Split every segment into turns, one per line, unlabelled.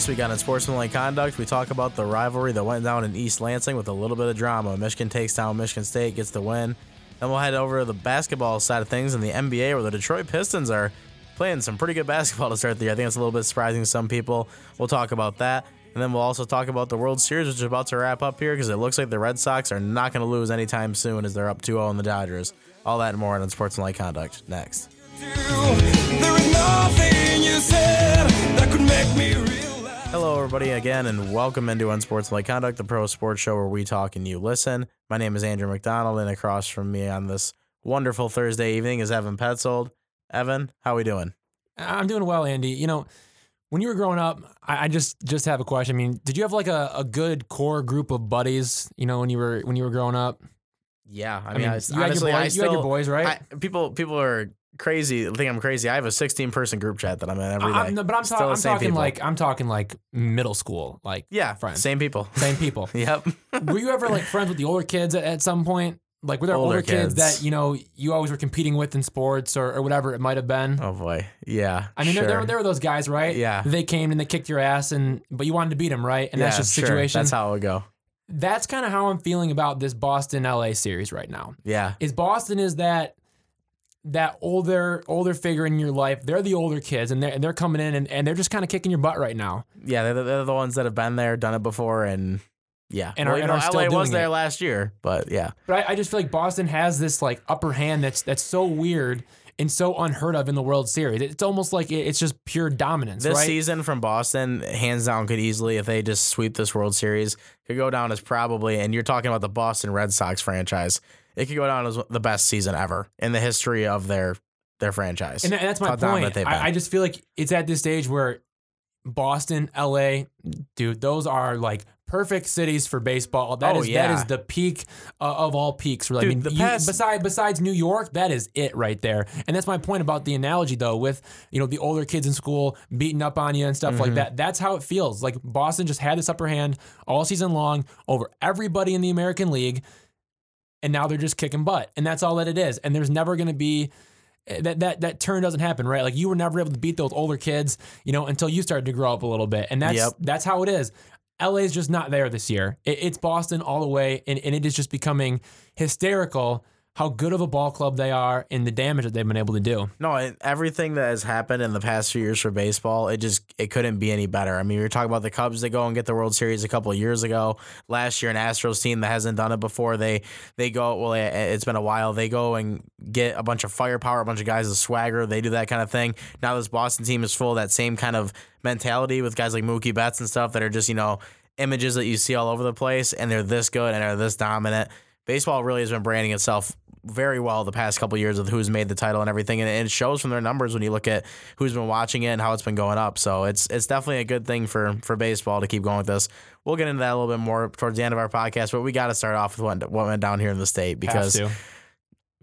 This week on Sportsmanlike Conduct, we talk about the rivalry that went down in East Lansing with a little bit of drama. Michigan takes down Michigan State, gets the win. Then we'll head over to the basketball side of things in the NBA, where the Detroit Pistons are playing some pretty good basketball to start the year. I think it's a little bit surprising to some people. We'll talk about that. And then we'll also talk about the World Series, which is about to wrap up here because it looks like the Red Sox are not going to lose anytime soon as they're up 2 0 on the Dodgers. All that and more on Sportsmanlike Conduct next. Hello, everybody, again, and welcome into Unsportsmanlike Conduct, the pro sports show where we talk and you listen. My name is Andrew McDonald, and across from me on this wonderful Thursday evening is Evan Petzold. Evan, how are we doing?
I'm doing well, Andy. You know, when you were growing up, I, I just just have a question. I mean, did you have like a, a good core group of buddies? You know, when you were when you were growing up.
Yeah, I
I
mean,
mean,
I,
you, had your
honestly,
boys, you
still,
had your boys, right?
People people are crazy. I think I'm crazy. I have a 16 person group chat that I'm in every day.
I'm- but I'm,
Still
ta-
the
I'm
same
talking
people.
like I'm talking like middle school, like
yeah,
friends.
same people.
same people.
yep.
were you ever like friends with the older kids at, at some point? Like were there
Older
older, kids.
kids.
that you know you always were competing with in sports or, or whatever it might have been?
Oh boy. Yeah.
I mean,
sure.
there, there, there were those guys, right?
Yeah.
They came and they kicked your ass, and but you wanted to beat them, right? And that's
Yeah,
just
sure.
situation.
That's how it would go.
that's kind of how I'm feeling about this Boston LA series right now.
Yeah.
Is Boston is that that older older figure in your life? They're the older kids, and they're and they're coming in and, and they're just kind of kicking your butt right now.
Yeah. They're, they're the ones that have been there, done it before, and yeah.
And
well,
are- and
know,
are still
LA was there
it.
last year, but yeah.
But I, I just feel like Boston has this like upper hand that's that's so weird and so unheard of in the World Series. It's almost like it's just pure dominance,
This
right?
season from Boston, hands down, could easily, if they just sweep this World Series, could go down as probably, and you're talking about the Boston Red Sox franchise, it could go down as the best season ever in the history of their their franchise.
And, that's my point.
they've.
I, I just feel like it's at this stage where Boston, LA, dude, those are like perfect cities for baseball. That
Oh,
is
yeah.
that is the peak uh, of all peaks. Really. I mean,
the
you-
past-
besides besides New York, that is it right there. And that's my point about the analogy though, with you know the older kids in school beating up on you and stuff
Mm-hmm.
like that. That's how it feels. Like Boston just had this upper hand all season long over everybody in the American League, and now they're just kicking butt, and that's all that it is. And there's never going to be eh, that that that turn doesn't happen, right? Like you were never able to beat those older kids, you know, until you started to grow up a little bit, and that's
Yep.
that's how it is. LA is just not there this year. It, it's Boston all the way, and, and it is just becoming hysterical how good of a ball club they are and the damage that they've been able to do.
No, everything that has happened in the past few years for baseball, it just it couldn't be any better. I mean, we are talking about the Cubs that go and get the World Series a couple of years ago. Last year, an Astros team that hasn't done it before, they they go. Well, it, it's been a while. They go and get a bunch of firepower, a bunch of guys with swagger. They do that kind of thing. Now this Boston team is full of that same kind of mentality with guys like Mookie Betts and stuff that are just you know images that you see all over the place, and they're this good and are this dominant. Baseball really has been branding itself very well the past couple years with who's made the title and everything, and it shows from their numbers when you look at who's been watching it and how it's been going up. So it's it's definitely a good thing for for baseball to keep going with this. We'll get into that a little bit more towards the end of our podcast, but we got to start off with what, what went down here in the state because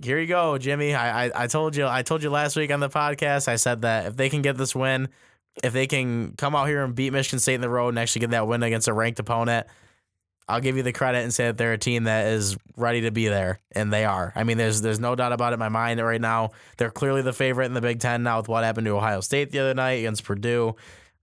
here you go, Jimmy. I, I I told you I told you last week on the podcast. I said that if they can get this win, if they can come out here and beat Michigan State in the road and actually get that win against a ranked opponent, I'll give you the credit and say that they're a team that is ready to be there, and they are. I mean, there's there's no doubt about it in my mind right now. They're clearly the favorite in the Big Ten now with what happened to Ohio State the other night against Purdue.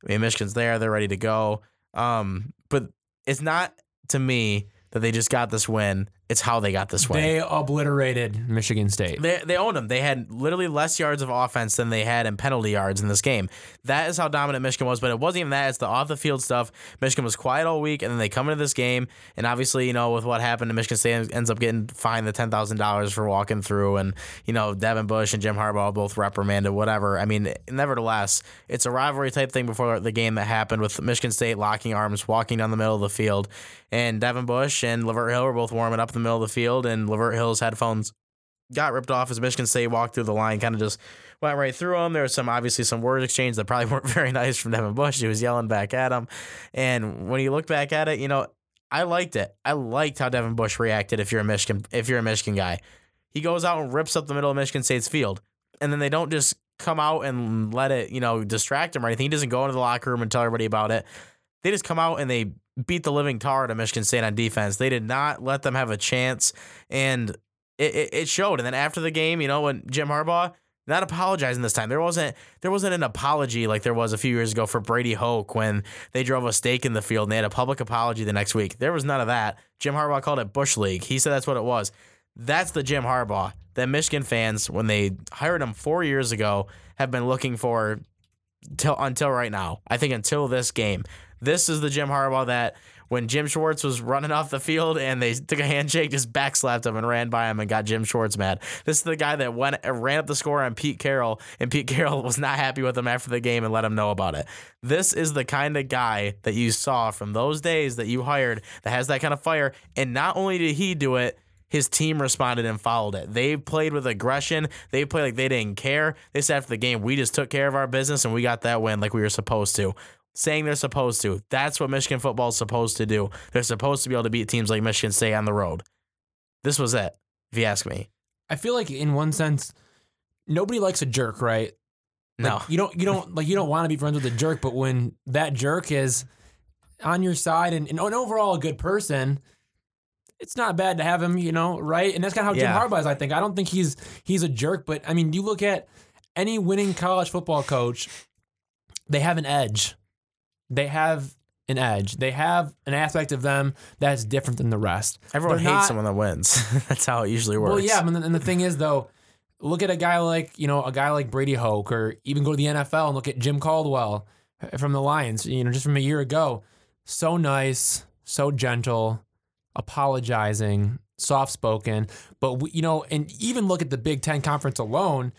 I mean, Michigan's there; they're ready to go. Um, but it's not to me that they just got this win. It's how they got this win.
They obliterated Michigan State.
They they owned them. They had literally less yards of offense than they had in penalty yards in this game. That is how dominant Michigan was. But it wasn't even that. It's the off the field stuff. Michigan was quiet all week, and then they come into this game, and obviously, you know, with what happened, to Michigan State ends up getting fined the ten thousand dollars for walking through, and you know, Devin Bush and Jim Harbaugh both reprimanded. Whatever. I mean, nevertheless, it's a rivalry type thing before the game that happened with Michigan State locking arms, walking down the middle of the field, and Devin Bush and Lavert Hill were both warming up in the middle of the field, and Lavert Hill's headphones got ripped off as Michigan State walked through the line, kind of just went right through him. There was some obviously some word exchange that probably weren't very nice from Devin Bush. He was yelling back at him, and when you look back at it, you know I liked it. I liked how Devin Bush reacted. If you're a Michigan, if you're a Michigan guy, he goes out and rips up the middle of Michigan State's field, and then they don't just come out and let it you know distract him or anything. He doesn't go into the locker room and tell everybody about it. They just come out and they beat the living tar out of Michigan State on defense. They did not let them have a chance, and it, it, it showed. And then after the game, you know, when Jim Harbaugh, not apologizing this time. There wasn't there wasn't an apology like there was a few years ago for Brady Hoke when they drove a stake in the field and they had a public apology the next week. There was none of that. Jim Harbaugh called it Bush League. He said that's what it was. That's the Jim Harbaugh that Michigan fans, when they hired him four years ago, have been looking for till until right now. I think until this game. This is the Jim Harbaugh that when Jim Schwartz was running off the field and they took a handshake, just backslapped him and ran by him and got Jim Schwartz mad. This is the guy that went ran up the score on Pete Carroll, and Pete Carroll was not happy with him after the game and let him know about it. This is the kind of guy that you saw from those days that you hired that has that kind of fire. And not only did he do it, his team responded and followed it. They played with aggression. They played like they didn't care. They said after the game, we just took care of our business and we got that win like we were supposed to saying they're supposed to. That's what Michigan football is supposed to do. They're supposed to be able to beat teams like Michigan State on the road. This was it, if you ask me.
I feel like in one sense, nobody likes a jerk, right? Like,
No.
you don't you don't like you don't want to be friends with a jerk, but when that jerk is on your side and, and overall a good person, it's not bad to have him, you know, right? And that's kind of how
Yeah.
Jim Harbaugh is. I think I don't think he's he's a jerk, but I mean, you look at any winning college football coach, they have an edge. They have an edge. They have an aspect of them that's different than the rest.
Everyone
They're
hates
not-
someone that wins. That's how it usually works.
Well, yeah, and the, and the thing is though, look at a guy like you know a guy like Brady Hoke, or even go to the NFL and look at Jim Caldwell uh, from the Lions. You know, just from a year ago, so nice, so gentle, apologizing, soft spoken. But we, you know, and even look at the Big Ten conference alone.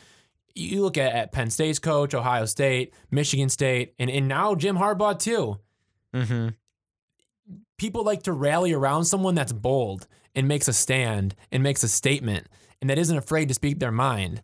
You look at, at Penn State's coach, Ohio State, Michigan State, and, and now Jim Harbaugh too
hmm
people like to rally around someone that's bold and makes a stand and makes a statement and that isn't afraid to speak their mind.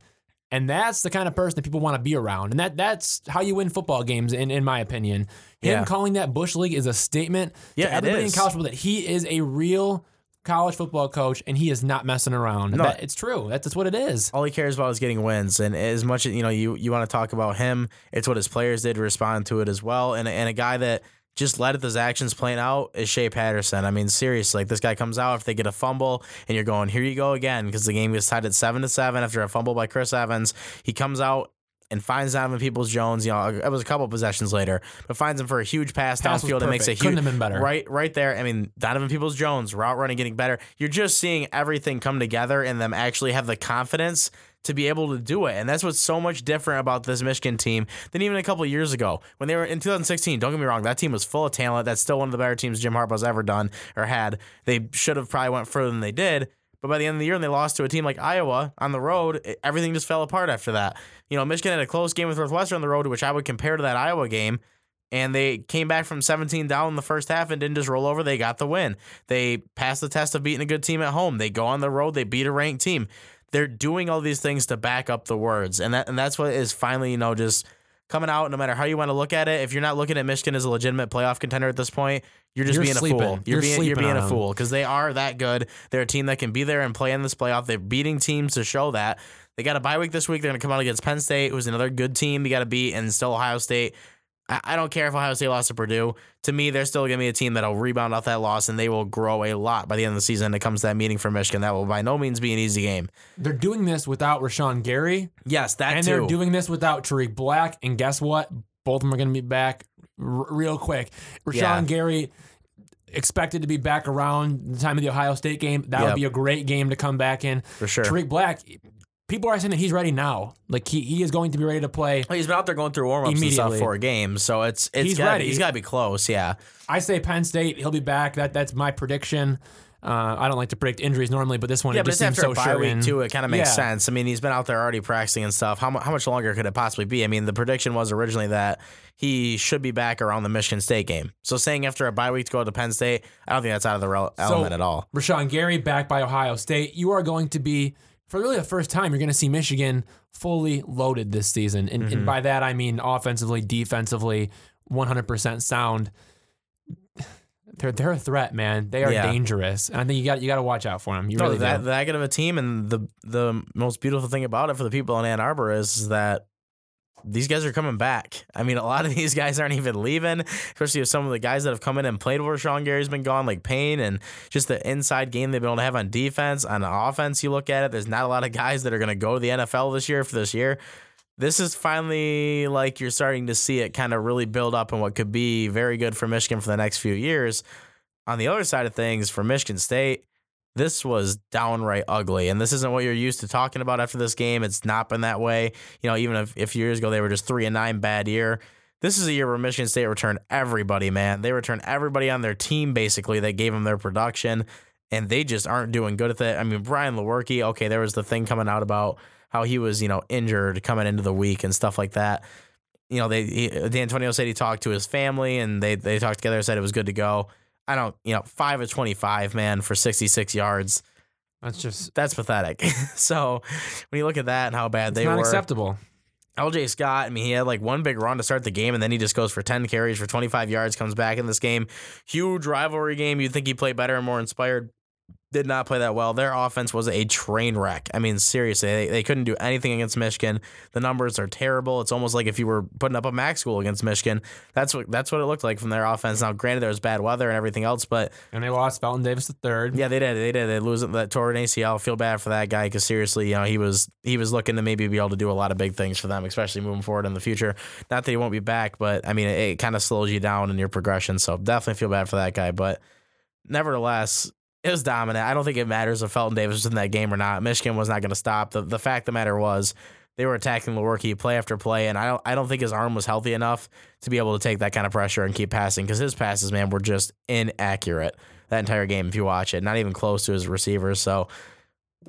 And that's the kind of person that people want to be around. And that that's how you win football games, in, in my opinion. Him
Yeah.
calling that Bush League is a statement
Yeah,
to everybody in college football that he is a real college football coach and he is not messing around.
No.
That- it's true. That's, that's what it is.
all he cares about is getting wins. And as much as you know, you you want to talk about him, it's what his players did to respond to it as well. And and a guy that just let those actions playing out is Shea Patterson. I mean, seriously, like this guy comes out if they get a fumble and you're going, here you go again, because the game gets tied at seven to seven after a fumble by Chris Evans. He comes out and finds Donovan Peoples Jones. You know, it was a couple possessions later, but finds him for a huge pass,
Pass
downfield and makes a huge
Couldn't have been better.
right right there. I mean, Donovan Peoples Jones route running getting better. You're just seeing everything come together and them actually have the confidence to be able to do it. And that's what's so much different about this Michigan team than even a couple of years ago when they were in 2016. Don't get me wrong, that team was full of talent. That's still one of the better teams Jim Harbaugh's ever done or had. They should have probably went further than they did. But by the end of the year, and they lost to a team like Iowa on the road, everything just fell apart after that. You know, Michigan had a close game with Northwestern on the road, which I would compare to that Iowa game and they came back from 17 down in the first half and didn't just roll over. They got the win. They passed the test of beating a good team at home. They go on the road. They beat a ranked team. They're doing all these things to back up the words, and that and that's what is finally you know just coming out. No matter how you want to look at it, if you're not looking at Michigan as a legitimate playoff contender at this point, you're just
You're
being
sleeping.
a fool. You're,
You're
being you're being a fool because they are that good. They're a team that can be there and play in this playoff. They're beating teams to show that. They got a bye week this week. They're going to come out against Penn State, who's another good team. They got to beat, and still Ohio State. I don't care if Ohio State lost to Purdue. To me, they're still going to be a team that'll rebound off that loss, and they will grow a lot by the end of the season. It comes to that meeting for Michigan. That will by no means be an easy game.
They're doing this without Rashan Gary.
Yes, that
and
too.
they're doing this without Tarik Black. And guess what? Both of them are going to be back r- real quick. Rashan
Yeah.
Gary expected to be back around the time of the Ohio State game. That would be a great game to come back in.
for sure.
Tarik Black, people are saying that he's ready now. Like he, he is going to be ready to play.
Well, he's been out there going through warm ups and stuff for a game, so it's it's
He's
gotta,
ready.
He's got to be close. Yeah,
I say Penn State, he'll be back. That that's my prediction. Uh, I don't like to predict injuries normally, but this one
yeah,
it just seems
after
so
a bye
certain.
week too. It kind of makes
Yeah.
sense. I mean, he's been out there already practicing and stuff. How mu- how much longer could it possibly be? I mean, the prediction was originally that he should be back around the Michigan State game. So saying after a bye week to go to Penn State, I don't think that's out of the rel- element at all.
Rashan Gary back by Ohio State. You are going to be, for really the first time, you're going to see Michigan fully loaded this season. And,
Mm-hmm.
and by that, I mean offensively, defensively, 100% sound. They're, they're a threat, man. They are
Yeah.
dangerous. And I think you got you got to watch out for them. You
No,
really
that
do.
that good of a team, and the the most beautiful thing about it for the people in Ann Arbor is that these guys are coming back. I mean, a lot of these guys aren't even leaving, especially with some of the guys that have come in and played where Sean Gary's been gone, like Paye, and just the inside game they've been able to have on defense. On offense, you look at it, there's not a lot of guys that are going to go to the NFL this year for this year. This is finally like you're starting to see it kind of really build up and what could be very good for Michigan for the next few years. On the other side of things, for Michigan State, this was downright ugly. And this isn't what you're used to talking about after this game. It's not been that way. You know, even if, if years ago they were just three and nine bad year. This is a year where Michigan State returned everybody, man. They returned everybody on their team basically that gave them their production, and they just aren't doing good at it. I mean, Brian Lewerke, okay, there was the thing coming out about how he was, you know, injured coming into the week and stuff like that. You know, they he, D'Antonio said he talked to his family and they they talked together, said it was good to go. I don't, you know, five of 25, man, for 66 yards.
That's just
That's pathetic. so when you look at that and how bad
it's
they
not
were,
acceptable.
LJ Scott, I mean, he had like one big run to start the game, and then he just goes for 10 carries for 25 yards, comes back in this game. Huge rivalry game. You'd think he played better and more inspired. Did not play that well. Their offense was a train wreck. I mean, seriously, they, they couldn't do anything against Michigan. The numbers are terrible. It's almost like if you were putting up a max school against Michigan. That's what that's what it looked like from their offense. Now, granted, there was bad weather and everything else, but
And they lost Felton Davis the third.
yeah, they did. They did. They lose that tore an ACL. Feel bad for that guy because seriously, you know, he was he was looking to maybe be able to do a lot of big things for them, especially moving forward in the future. Not that he won't be back, but I mean, it, it kind of slows you down in your progression. So definitely feel bad for that guy. But nevertheless, it was dominant. I don't think it matters if Felton Davis was in that game or not. Michigan was not going to stop. The the fact of the matter was they were attacking Lewerke play after play, and I don't I don't think his arm was healthy enough to be able to take that kind of pressure and keep passing because his passes, man, were just inaccurate that entire game. If you watch it, not even close to his receivers. So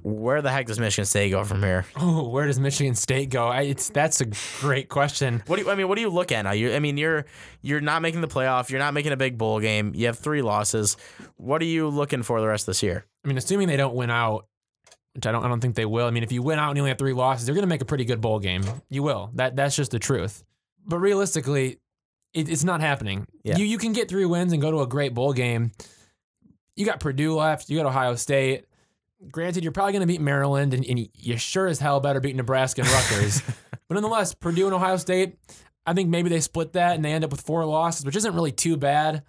where the heck does Michigan State go from here?
Oh, where does Michigan State go? I, it's that's a great question.
What do you, I mean? What do you look at now? You, I mean, you're you're not making the playoff. You're not making a big bowl game. You have three losses. What are you looking for the rest of this year?
I mean, assuming they don't win out, which I don't, I don't think they will. I mean, if you win out and you only have three losses, they're going to make a pretty good bowl game. You will. That that's just the truth. But realistically, it, it's not happening.
Yeah.
You you can get three wins and go to a great bowl game. You got Purdue left. You got Ohio State. Granted, you're probably going to beat Maryland, and, and you sure as hell better beat Nebraska and Rutgers. but nonetheless, Purdue and Ohio State, I think maybe they split that and they end up with four losses, which isn't really too bad.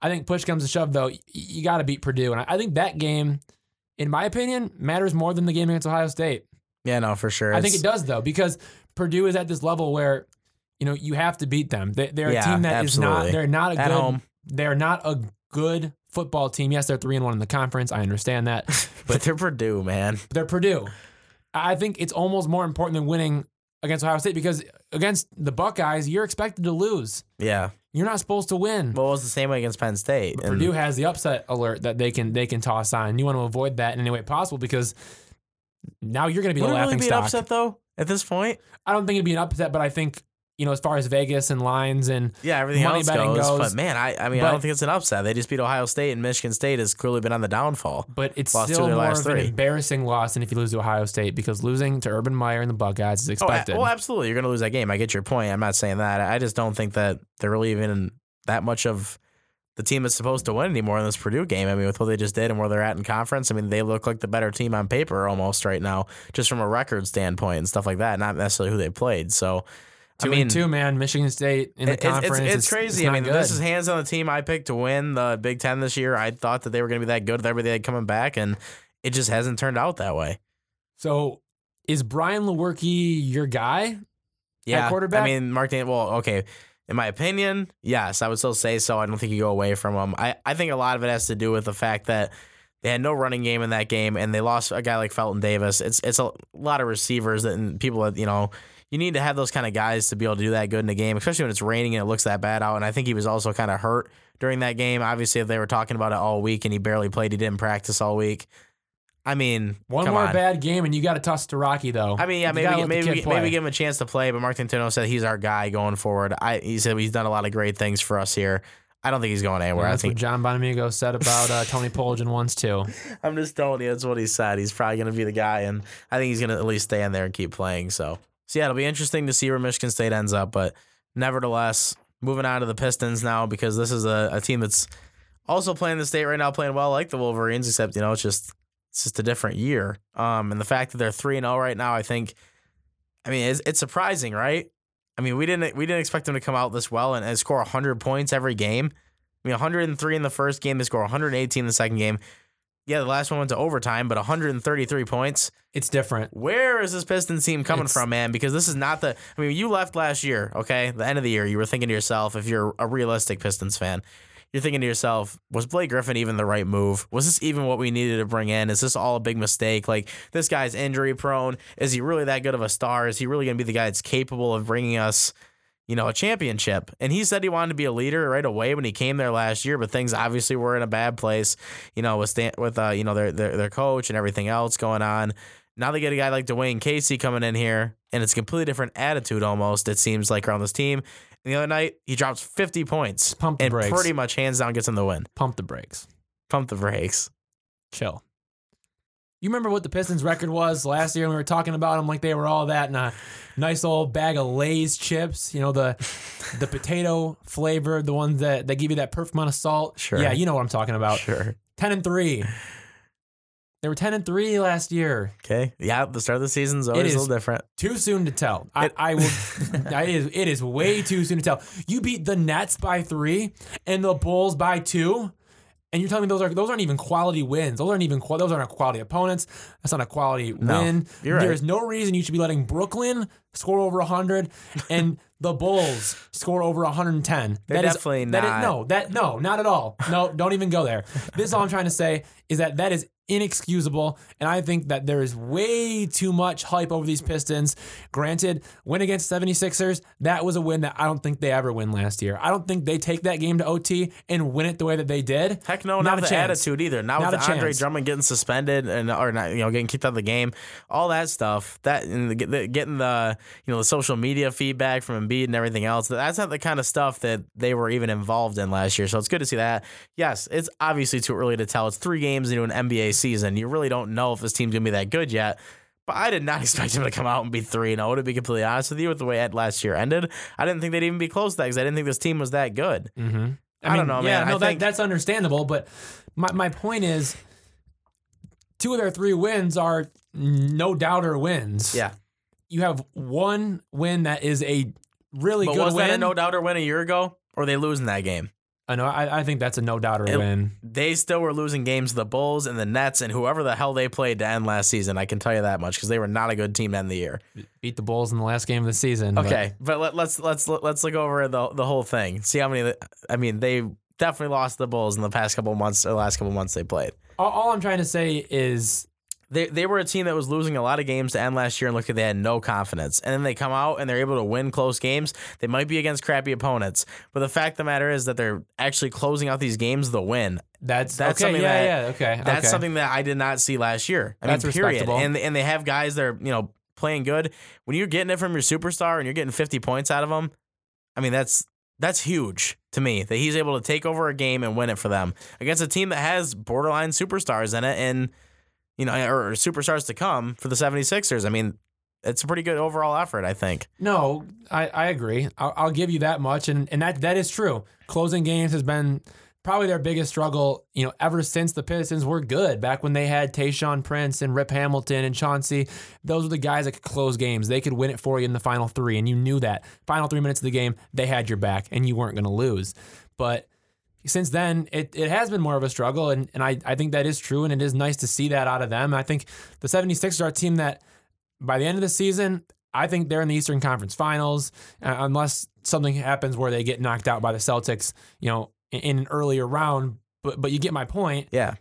I think push comes to shove, though, you got to beat Purdue. And I, think that game, in my opinion, matters more than the game against Ohio State.
Yeah, no, for sure.
I think it does, though, because Purdue is at this level where, you know, you have to beat them. They, they're
Yeah,
a team that is not, they're not a
At
good,
home.
they're not a good football team. Yes, they're three and one in the conference. I understand that.
but they're Purdue, man.
they're Purdue. I think it's almost more important than winning against Ohio State because against the Buckeyes, you're expected to lose.
Yeah.
You're not supposed to win.
Well, it was the same way against Penn State. and-
Purdue has the upset alert that they can they can toss on. You want to avoid that in any way possible because now you're going to be
Would
the
it really
laughing
be an
stock.
upset though at this point?
I don't think it'd be an upset, but I think you know as far as Vegas and lines and
Yeah, everything
Money
else
betting
goes,
goes.
But man, I, I mean, I don't think it's an upset. They just beat Ohio State, and Michigan State has clearly been on the downfall.
but it's
Lost
still more
last
of an
three.
embarrassing loss than if you lose to Ohio State because losing to Urban Meyer and the Buckeyes is
Oh,
expected.
well, absolutely. You're going to lose that game. I get your point. I'm not saying that. I just don't think that they're really even that much of the team that's supposed to win anymore in this Purdue game. I mean, with what they just did and where they're at in conference, I mean, they look like the better team on paper almost right now, just from a record standpoint and stuff like that, not necessarily who they played. So,
two
I mean,
and two, man. Michigan State in the
it's,
conference.
it's, it's crazy. I mean,
good.
this is hands on the team I picked to win the Big Ten this year. I thought that they were going to be that good with everybody they had coming back, and it just hasn't turned out that way.
So is Brian Lewerke your guy?
Yeah,
quarterback?
I mean, Mark Dan. Well, okay. In my opinion, yes, I would still say so. I don't think you go away from him. I, I think a lot of it has to do with the fact that they had no running game in that game, and they lost a guy like Felton Davis. It's it's a lot of receivers that and people that you know you need to have those kind of guys to be able to do that good in a game, especially when it's raining and it looks that bad out. And I think he was also kind of hurt during that game. Obviously, if they were talking about it all week and he barely played, he didn't practice all week. I mean,
One more
on.
bad game and you got to toss to Rocky though.
I mean, yeah,
You
maybe
the
maybe maybe give him a chance to play. But Mark Dantonio said he's our guy going forward. I he said he's done a lot of great things for us here. I don't think he's going anywhere. I
That's
think
what John Bonamego said about uh, Tony Poljan once too.
I'm just telling you that's what he said. He's probably going to be the guy, and I think he's going to at least stay in there and keep playing. So, so yeah, it'll be interesting to see where Michigan State ends up. But nevertheless, moving on to the Pistons now because this is a, a team that's also playing the state right now, playing well like the Wolverines, except you know it's just it's just a different year. Um, and the fact that they're three and zero right now, I think, I mean, it's, it's surprising, right? I mean, we didn't we didn't expect them to come out this well and, and score 100 points every game. I mean, 103 in the first game, they score 118 in the second game. Yeah, the last one went to overtime, but 133 points.
It's different.
Where is this Pistons team coming
It's-
from, man? Because this is not the. I mean, you left last year, okay? The end of the year, you were thinking to yourself, if you're a realistic Pistons fan, you're thinking to yourself, was Blake Griffin even the right move? Was this even what we needed to bring in? Is this all a big mistake? Like, this guy's injury prone. Is he really that good of a star? Is he really going to be the guy that's capable of bringing us, you know, a championship? And he said he wanted to be a leader right away when he came there last year, but things obviously were in a bad place, you know, with Stan, with uh, you know, their, their their coach and everything else going on. Now they get a guy like Dwane Casey coming in here, and it's a completely different attitude almost, it seems like, around this team. And the other night, he drops 50 points
Pump the
and
brakes.
pretty much hands down gets him the win.
Pump the brakes.
Pump the brakes.
Chill. You remember what the Pistons record was last year when we were talking about them like they were all that in a nice old bag of Lay's chips, you know, the the potato flavored, the ones that, that give you that perfect amount of salt.
Sure.
Yeah, you know what I'm talking about.
Sure.
10 and 3. They were 10 and 3 last year.
Okay. Yeah, the start of the season's always a little different.
Too soon to tell. I,
It-
I will. it is. It is way too soon to tell. You beat the Nets by three and the Bulls by two, and you're telling me those are those aren't even quality wins. Those aren't even qual- those aren't quality opponents. That's not a quality
No,
win.
right.
There's no reason you should be letting Brooklyn score over 100 and the Bulls score over 110.
They're
That is-
definitely
that is-
not.
no, that no, not at all. No, don't even go there. This is all I'm trying to say is that that is inexcusable, and I think that there is way too much hype over these Pistons. Granted, win against 76ers, that was a win that I don't think they ever win last year. I don't think they take that game to OT and win it the way that they did.
Heck no,
Not
not, the attitude either. Not,
Not
with Andre
chance.
Drummond getting suspended and or not, you know, getting kicked out of the game, all that stuff. That and the, the, getting the you know the social media feedback from Embiid and everything else. That's not the kind of stuff that they were even involved in last year. So it's good to see that. Yes, it's obviously too early to tell. It's three games into an NBA season. You really don't know if this team's gonna be that good yet. But I did not expect him to come out and be 3 0, to be completely honest with you, with the way last year ended. I didn't think they'd even be close to that because I didn't think this team was that good.
Mm-hmm.
I don't know,
Yeah,
man. I
no, that,
think-
that's understandable. But my, my point is, two of their three wins are no doubter wins.
Yeah.
You have one win that is a really
But
good
was
win.
that a no doubter win a year ago? Or they losing that game?
I know. I, I think that's a no doubter win.
They still were losing games to the Bulls and the Nets and whoever the hell they played to end last season. I can tell you that much because they were not a good team to end the year.
Beat the Bulls in the last game of the season.
Okay, but let, let's let's let's look over the the whole thing. See how many. I mean, they definitely lost the Bulls in the past couple months or last couple months they played.
all, all I'm trying to say is
They they were a team that was losing a lot of games to end last year and looked like they had no confidence. And then they come out and they're able to win close games. They might be against crappy opponents, but the fact of the matter is that they're actually closing out these games the win.
that's
That's
okay.
something
Yeah,
that-
yeah. Okay.
That's
okay.
something that I did not see last year. I
That's
mean, period.
respectable.
And and they have guys that are you know playing good. When you're getting it from your superstar and you're getting 50 points out of them, I mean that's that's huge to me that he's able to take over a game and win it for them against a team that has borderline superstars in it and you know or superstars to come for the 76ers. I mean, it's a pretty good overall effort, I think.
No, I, I agree. I'll, I'll give you that much, and and that that is true. Closing games has been probably their biggest struggle. You know, ever since the Pistons were good, back when they had Tayshaun Prince and Rip Hamilton and Chauncey, those were the guys that could close games. They could win it for you in the final three, and you knew that. Final three minutes of the game, they had your back, and you weren't going to lose. But since then, it, it has been more of a struggle, and, and I, I think that is true, and it is nice to see that out of them. I think the 76ers are a team that by the end of the season, I think they're in the Eastern Conference Finals, uh, unless something happens where they get knocked out by the Celtics, you know, in, in an earlier round. But but you get my point.
Yeah.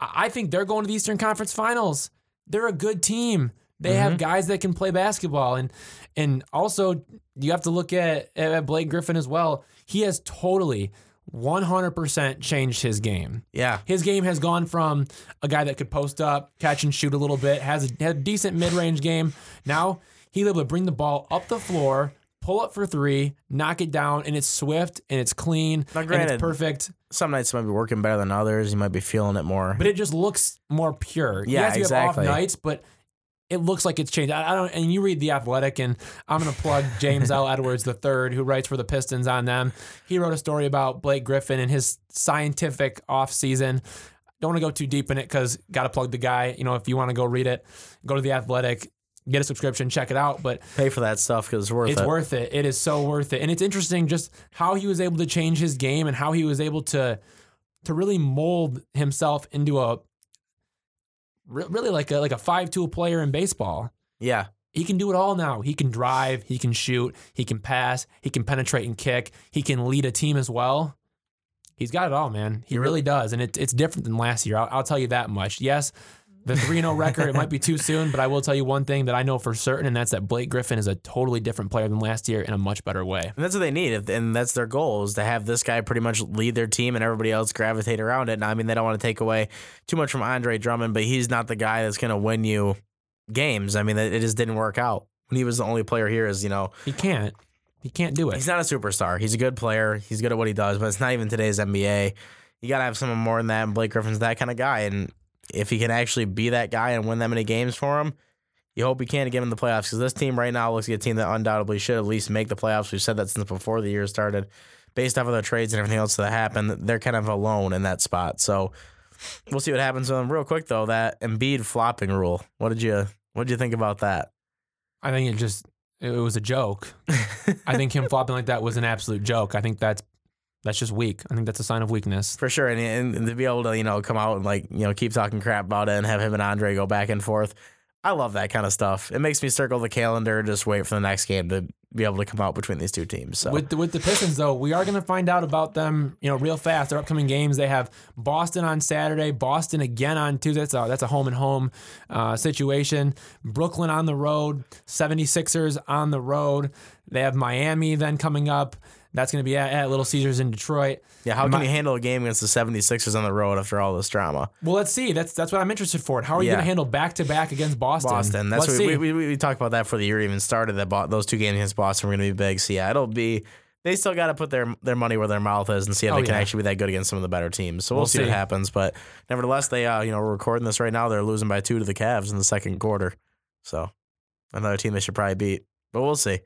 I I think they're going to the Eastern Conference Finals. They're a good team. They have guys that can play basketball, and and also you have to look at, at Blake Griffin as well. He has totally 100% changed his game.
Yeah.
His game has gone from a guy that could post up, catch and shoot a little bit, has a, a decent mid range game. Now he's able to bring the ball up the floor, pull up for three, knock it down, and it's swift and it's clean
Now,
and
granted-
it's perfect.
Some nights might be working better than others. You might be feeling it more.
But it just looks more pure.
Yeah,
yes, you have
exactly.
off nights, but it looks like it's changed. I, I don't. And you read the Athletic, and I'm going to plug James L. Edwards III, who writes for the Pistons on them. He wrote a story about Blake Griffin and his scientific off season. Don't want to go too deep in it because got to plug the guy. You know, if you want to go read it, go to the Athletic. get a subscription, check it out. But
Pay for that stuff because it's worth
it's
it.
worth it. It is so worth it. And it's interesting just how he was able to change his game and how he was able to to really mold himself into a re- really like a like a five tool player in baseball.
yeah.
He can do it all now. He can drive, he can shoot, he can pass, he can penetrate and kick, he can lead a team as well. He's got it all, man. He really does, and it, it's different than last year. I'll, I'll tell you that much. Yes, the 3 0 record, it might be too soon, but I will tell you one thing that I know for certain, and that's that Blake Griffin is a totally different player than last year in a much better way.
And that's what they need, and that's their goal is to have this guy pretty much lead their team and everybody else gravitate around it. And I mean, they don't want to take away too much from Andre Drummond, but he's not the guy that's going to win you games. I mean, it it just didn't work out when he was the only player here. Is you know,
He can't. He can't do it.
he's not a superstar. He's a good player. He's good at what he does, but it's not even today's NBA. You got to have someone more than that, and Blake Griffin's that kind of guy. And if he can actually be that guy and win that many games for him, you hope he can to get him in the playoffs because this team right now looks like a team that undoubtedly should at least make the playoffs. We've said that since before the year started. Based off of the trades and everything else that happened, they're kind of alone in that spot. So we'll see what happens with them. Real quick though, that Embiid flopping rule. What did you what did you think about that?
I think it just it was a joke. I think him flopping like that was an absolute joke. I think that's that's just weak. I think that's a sign of weakness.
For sure, and, and, and to be able to you know come out and like you know keep talking crap about it and have him and Andre go back and forth, I love that kind of stuff. It makes me circle the calendar and just wait for the next game to be able to come out between these two teams. So
With the, with the Pistons though, we are going to find out about them, you know, real fast. Their upcoming games. They have Boston on Saturday, Boston again on Tuesday. That's a, that's a home and home uh, situation. Brooklyn on the road, 76ers on the road. They have Miami then coming up. That's going to be at, at Little Caesars in Detroit.
yeah, how can
My-
you handle a game against the 76ers on the road after all this drama?
Well, let's see. That's that's what I'm interested for. How are you
Yeah.
going to handle back to back against Boston?
Boston. That's
let's
what
see.
we, we, we talked about that before the year even started. That those two games against Boston were going to be big. So yeah, it'll be. They still got to put their their money where their mouth is and see if
Oh,
they can
yeah.
actually be that good against some of the better teams. So we'll,
We'll
see,
see.
what happens. But nevertheless, they uh you know we're recording this right now. They're losing by two to the Cavs in the second quarter. So another team they should probably beat. But we'll see.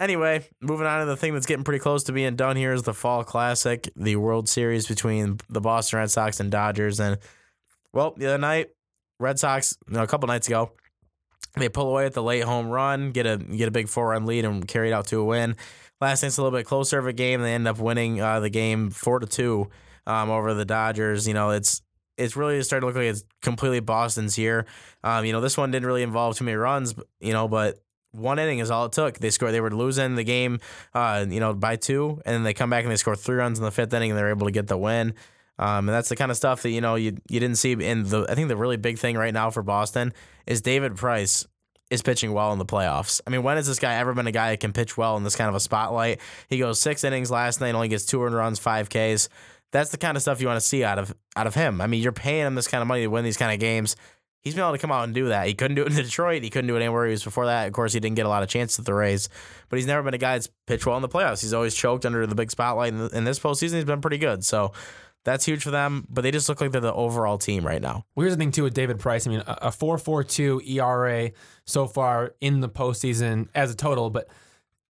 Anyway, moving on to the thing that's getting pretty close to being done here is the Fall Classic, the World Series between the Boston Red Sox and Dodgers. And well, the other night, Red Sox, a couple nights ago, they pull away at the late home run, get a get a big four run lead, and carry it out to a win. Last night's a little bit closer of a game. They end up winning uh, the game four to two um, over the Dodgers. You know, it's it's really starting to look like it's completely Boston's here. Um, you know, this one didn't really involve too many runs, you know, but one inning is all it took. They scored. They were losing the game, uh, you know, by two, and then they come back and they score three runs in the fifth inning, and they're able to get the win. Um, and that's the kind of stuff that you know you you didn't see in the. I think the really big thing right now for Boston is David Price is pitching well in the playoffs. I mean, when has this guy ever been a guy that can pitch well in this kind of a spotlight? He goes six innings last night, only gets two earned runs, five Ks. That's the kind of stuff you want to see out of out of him. I mean, you're paying him this kind of money to win these kind of games. He's been able to come out and do that. He couldn't do it in Detroit. He couldn't do it anywhere he was before that. Of course, he didn't get a lot of chances at the Rays, but he's never been a guy that's pitched well in the playoffs. He's always choked under the big spotlight. In, in this postseason, he's been pretty good. So that's huge for them. But they just look like they're the overall team right now.
Well, here's the thing too with David Price. I mean, a a 4.42 ERA E so far in the postseason as a total. But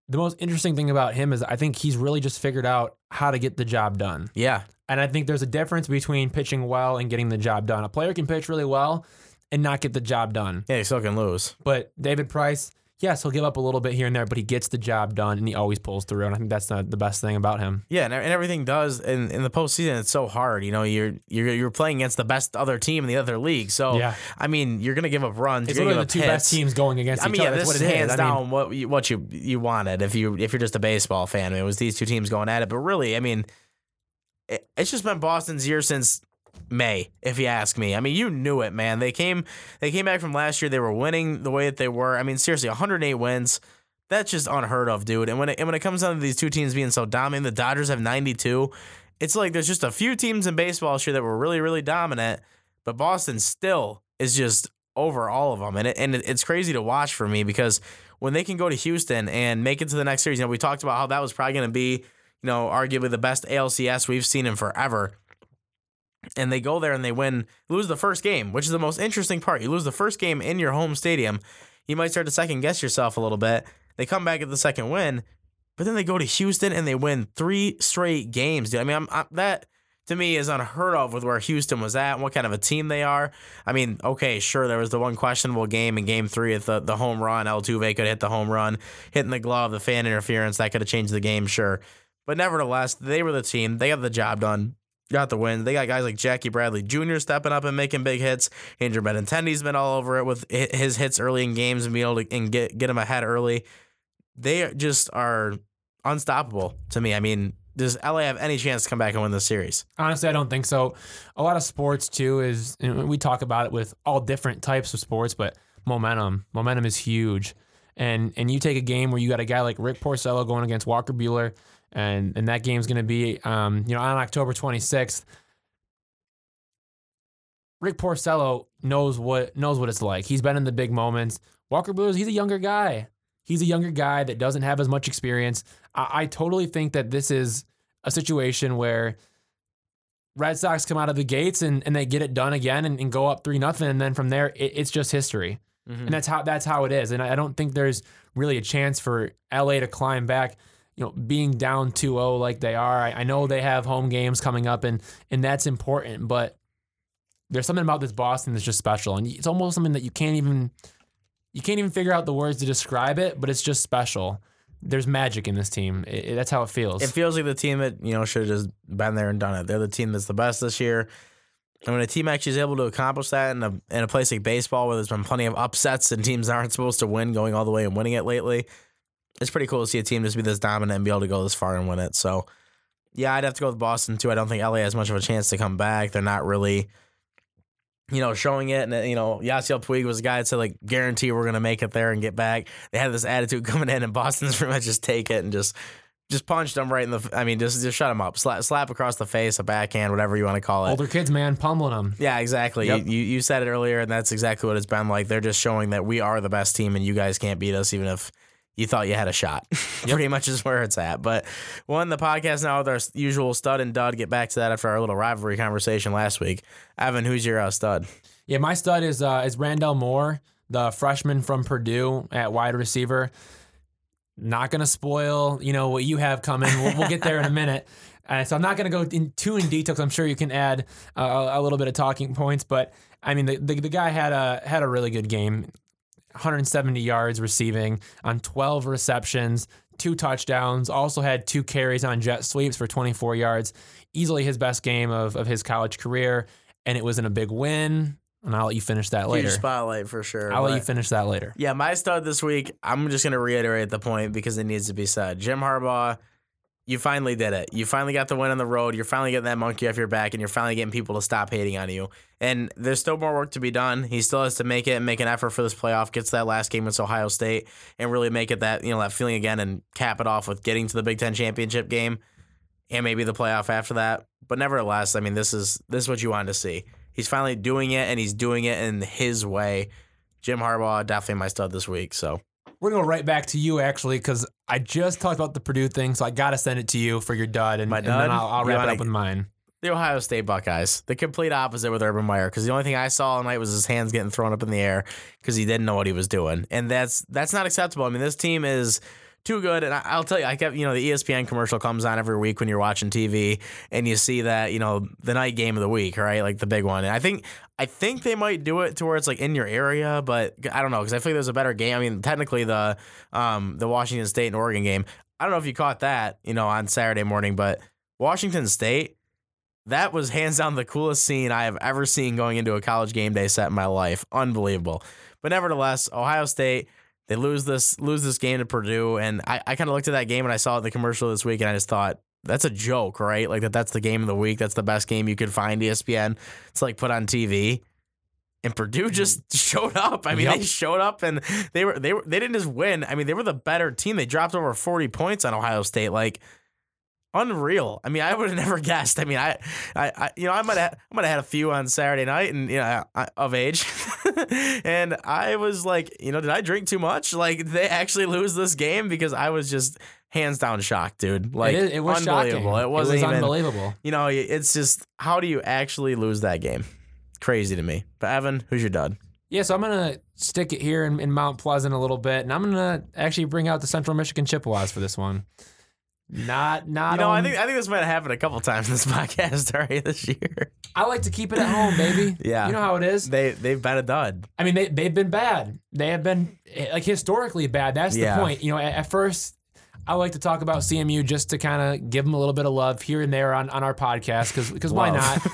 the most interesting thing about him is I think he's really just figured out how to get the job done.
Yeah,
And I think there's a difference between pitching well and getting the job done. A player can pitch really well and not get the job done.
yeah, he still can lose.
But David Price, yes, he'll give up a little bit here and there, but he gets the job done and he always pulls through. And I think that's the, the best thing about him.
Yeah, and, and everything does in, in the postseason. It's so hard. You know, you're you're you're playing against the best other team in the other league. So
Yeah.
I mean, you're gonna give up runs.
It's
you're
literally the two
hits.
best teams going against
I
each
mean, yeah,
other.
this
That's
is
what it
hands
is. I mean,
down what you, what you you wanted if you if you're just a baseball fan. It was these two teams going at it, but really, I mean, it, it's just been Boston's year since May, if you ask me. I mean, you knew it, man. They came they came back from last year. They were winning the way that they were. I mean, seriously, 108 wins. That's just unheard of, dude. And when it, and when it comes down to these two teams being so dominant, the Dodgers have 92. It's like there's just a few teams in baseball this year that were really, really dominant, but Boston still is just over all of them. And it, and it's crazy to watch for me because when they can go to Houston and make it to the next series, you know, we talked about how that was probably going to be, you know, arguably the best ALCS we've seen in forever. And they go there and they win, lose the first game, which is the most interesting part. You lose the first game in your home stadium. You might start to second guess yourself a little bit. They come back at the second win, but then they go to Houston and they win three straight games, dude. I mean, I'm, I'm, that to me is unheard of with where Houston was at and what kind of a team they are. I mean, okay, sure, there was the one questionable game in game three at the, the home run. Altuve could hit the home run, hitting the glove, the fan interference, that could have changed the game, sure. But nevertheless, they were the team. They got the job done. Got the win. They got guys like Jackie Bradley Jr. stepping up and making big hits. Andrew Benintendi's been all over it with his hits early in games and being able to and get get him ahead early. They just are unstoppable to me. I mean, does LA have any chance to come back and win this series?
Honestly, I don't think so. A lot of sports too is we talk about it with all different types of sports, but momentum, momentum is huge. And and you take a game where you got a guy like Rick Porcello going against Walker Buehler, and and that game's going to be um, you know on October 26th. Rick Porcello knows what knows what it's like. He's been in the big moments. Walker Buehler, he's a younger guy. He's a younger guy that doesn't have as much experience. I, I totally think that this is a situation where Red Sox come out of the gates and, and they get it done again and, and go up three nothing, and then from there it, it's just history, mm-hmm. and that's how that's how it is. And I, I don't think there's really a chance for LA to climb back. You know, being down 2-0 like they are, I, I know they have home games coming up, and and that's important. But there's something about this Boston that's just special, and it's almost something that you can't even you can't even figure out the words to describe it, but it's just special there's magic in this team. It, it, that's how it feels.
It feels like the team that you know should have just been there and done it. They're the team that's the best this year. And when a team actually is able to accomplish that in a in a place like baseball, where there's been plenty of upsets and teams aren't supposed to win, going all the way and winning it lately, it's pretty cool to see a team just be this dominant and be able to go this far and win it. So, yeah, I'd have to go with Boston too. I don't think LA has much of a chance to come back. They're not really you know, showing it. And, you know, Yasiel Puig was a guy that said, like, guarantee we're going to make it there and get back. They had this attitude coming in, and Boston's pretty much just take it and just just punched them right in the. I mean, just just shut him up, slap, slap across the face, a backhand, whatever you want to call it.
Older kids, man, pummeling them.
Yeah, exactly. Yep. You, you said it earlier, and that's exactly what it's been like. They're just showing that we are the best team, and you guys can't beat us, even if you thought you had a shot. Yep. Pretty much is where it's at. But one the podcast now with our usual stud and dud. Get back to that after our little rivalry conversation last week. Evan, who's your uh, stud?
Yeah, my stud is uh, is Rondale Moore, the freshman from Purdue at wide receiver. Not gonna spoil, you know, what you have coming. We'll, we'll get there in a minute. Uh, so I'm not gonna go in too in detail because I'm sure you can add uh, a, a little bit of talking points. But I mean, the, the, the guy had a had a really good game. 170 yards receiving on 12 receptions, two touchdowns, also had two carries on jet sweeps for 24 yards. Easily his best game of, of his college career. And it was in a big win. And I'll let you finish that later.
Huge spotlight for sure.
I'll let you finish that later.
Yeah, my stud this week, I'm just going to reiterate the point because it needs to be said. Jim Harbaugh, you finally did it. You finally got the win on the road. You're finally getting that monkey off your back, and you're finally getting people to stop hating on you. And there's still more work to be done. He still has to make it and make an effort for this playoff, gets that last game against Ohio State, and really make it that, you know, that feeling again and cap it off with getting to the Big Ten championship game and maybe the playoff after that. But nevertheless, I mean, this is this is what you wanted to see. He's finally doing it, and he's doing it in his way. Jim Harbaugh, definitely my stud this week. So
we're going to go right back to you, actually, because I just talked about the Purdue thing, so I got to send it to you for your dud, and,
my dud?
and then I'll, I'll wrap it up with mine.
The Ohio State Buckeyes, the complete opposite with Urban Meyer, because the only thing I saw all night was his hands getting thrown up in the air because he didn't know what he was doing, and that's that's not acceptable. I mean, this team is too good. And I, will tell you, I kept, you know, the ESPN commercial comes on every week when you're watching TV and you see that, you know, the night game of the week, right? Like the big one. And I think, I think they might do it to where it's like in your area, but I don't know because I feel like there's a better game. I mean, technically the, um, the Washington State and Oregon game. I don't know if you caught that, you know, on Saturday morning, but Washington State, that was hands down the coolest scene I have ever seen going into a college game day set in my life. Unbelievable. But nevertheless, Ohio State they lose this lose this game to Purdue, and I, I kind of looked at that game and I saw it in the commercial this week, and I just thought that's a joke, right? Like that that's the game of the week. That's the best game you could find ESPN. It's like put on TV. And Purdue mm-hmm. just showed up. I mean, yep. they showed up and they were they were they didn't just win. I mean, they were the better team. They dropped over 40 points on Ohio State. Like unreal. I mean, I would have never guessed. I mean, I, I, I you know, I might have, I might have had a few on Saturday night, and you know, I, of age, and I was like, you know, did I drink too much? Like, they actually lose this game because I was just hands down shocked, dude. Like,
it, is, it was
unbelievable.
Shocking.
It wasn't
it was
even,
unbelievable.
You know, it's just how do you actually lose that game? Crazy to me. But Evan, who's your dud?
Yeah, so I'm gonna stick it here in, in Mount Pleasant a little bit, and I'm gonna actually bring out the Central Michigan Chippewas for this one. Not not.
You know,
on,
I think I think this might have happened a couple times in this podcast already this year.
I like to keep it at home, baby.
Yeah.
you know how it is.
They they've been a dud.
I mean, they they've been bad. They have been eh, like historically bad. That's
Yeah.
the point. You know, at, at first. I like to talk about CMU just to kind of give them a little bit of love here and there on, on our podcast because because why not?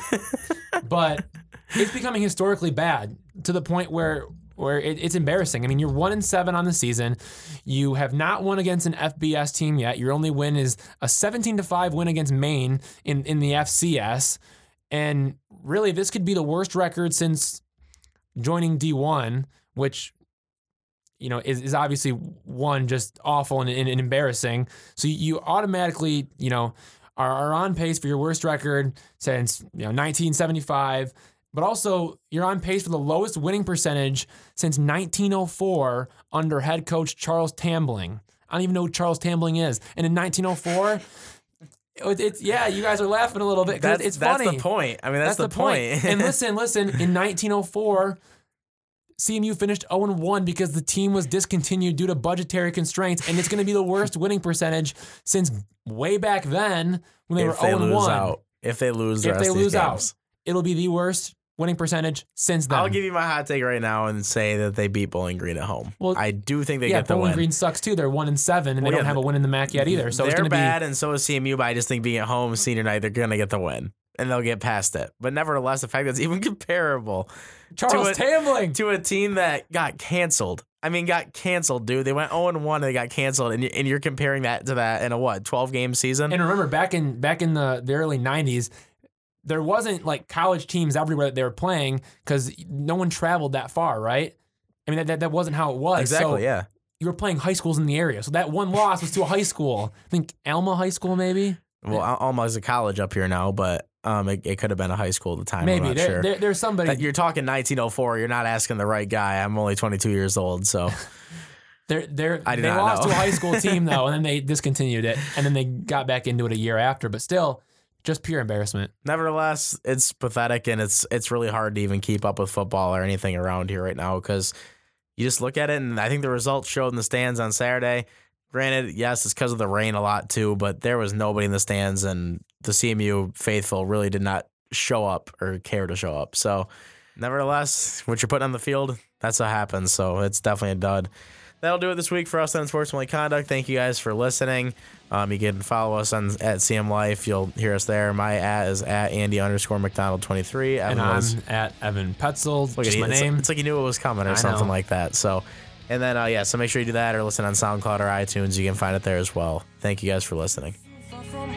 but it's becoming historically bad to the point where where it, it's embarrassing. I mean, you're one and seven on the season. You have not won against an FBS team yet. Your only win is a 17 to five win against Maine in in the FCS, and really this could be the worst record since joining D1, which you know is, is obviously one just awful and, and, and embarrassing. So you automatically you know are, are on pace for your worst record since you know 1975. But also, you're on pace for the lowest winning percentage since 1904 under head coach Charles Tambling. I don't even know who Charles Tambling is. And in 1904, it- it's yeah, you guys are laughing a little bit because
That's
it's
that's the point. I mean, that's, the, point.
and listen, listen, in 1904, CMU finished 0 1 because the team was discontinued due to budgetary constraints, and it's going to be the worst winning percentage since way back then when they
if
were 0 1.
out, if they lose, the
If they lose out, it'll be the worst winning percentage since then.
I'll give you my hot take right now and say that they beat Bowling Green at home.
Well,
I do think they
yeah,
get the
Bowling
win.
Green sucks too. They're one and seven, and they
Well,
don't have a win in the MAC yet either. So
they're
it's to be
bad, and so is CMU. But I just think being at home senior night, they're gonna get the win, and they'll get past it. But nevertheless, the fact that it's even comparable
Charles
to a-
Tambling.
to a team that got canceled. I mean, got canceled, dude. They went 0 and 1 and they got canceled, and, and you're comparing that to that in a what 12 game season?
And remember, back in back in the, the early '90s, there wasn't like college teams everywhere that they were playing because no one traveled that far, right? I mean, that, that, that wasn't how it was.
exactly,
So
yeah.
you were playing high schools in the area, so that one loss was to a high school. I think Alma High School, maybe.
Well, Al- Alma's a college up here now, but um, it, it could have been a high school at the time.
Maybe
I'm not
there,
sure.
there, there's somebody.
That- you're talking 1904. You're not asking the right guy. I'm only 22 years old, so
They're, they're,
I do
they
not
lost
know.
to a high school team though, and then they discontinued it, and then they got back into it a year after. But still, just pure embarrassment.
nevertheless, it's pathetic and it's it's really hard to even keep up with football or anything around here right now because you just look at it and I think the results showed in the stands on Saturday. Granted, yes, it's because of the rain a lot too, but there was nobody in the stands and the CMU faithful really did not show up or care to show up. So, nevertheless, what you're putting on the field, that's what happens. So it's definitely a dud. That'll do it this week for us on Sportsmanlike Conduct. Thank you guys for listening. Um, you can follow us on at CM Life. You'll hear us there. My at is at Andy underscore McDonald twenty three.
And I'm at Evan Petzel,
Look at
just
you.
my
It's,
name.
it's like you knew it was coming or
I
something
know.
like that. So, and then uh, yeah, so make sure you do that or listen on SoundCloud or iTunes. You can find it there as well. Thank you guys for listening.
far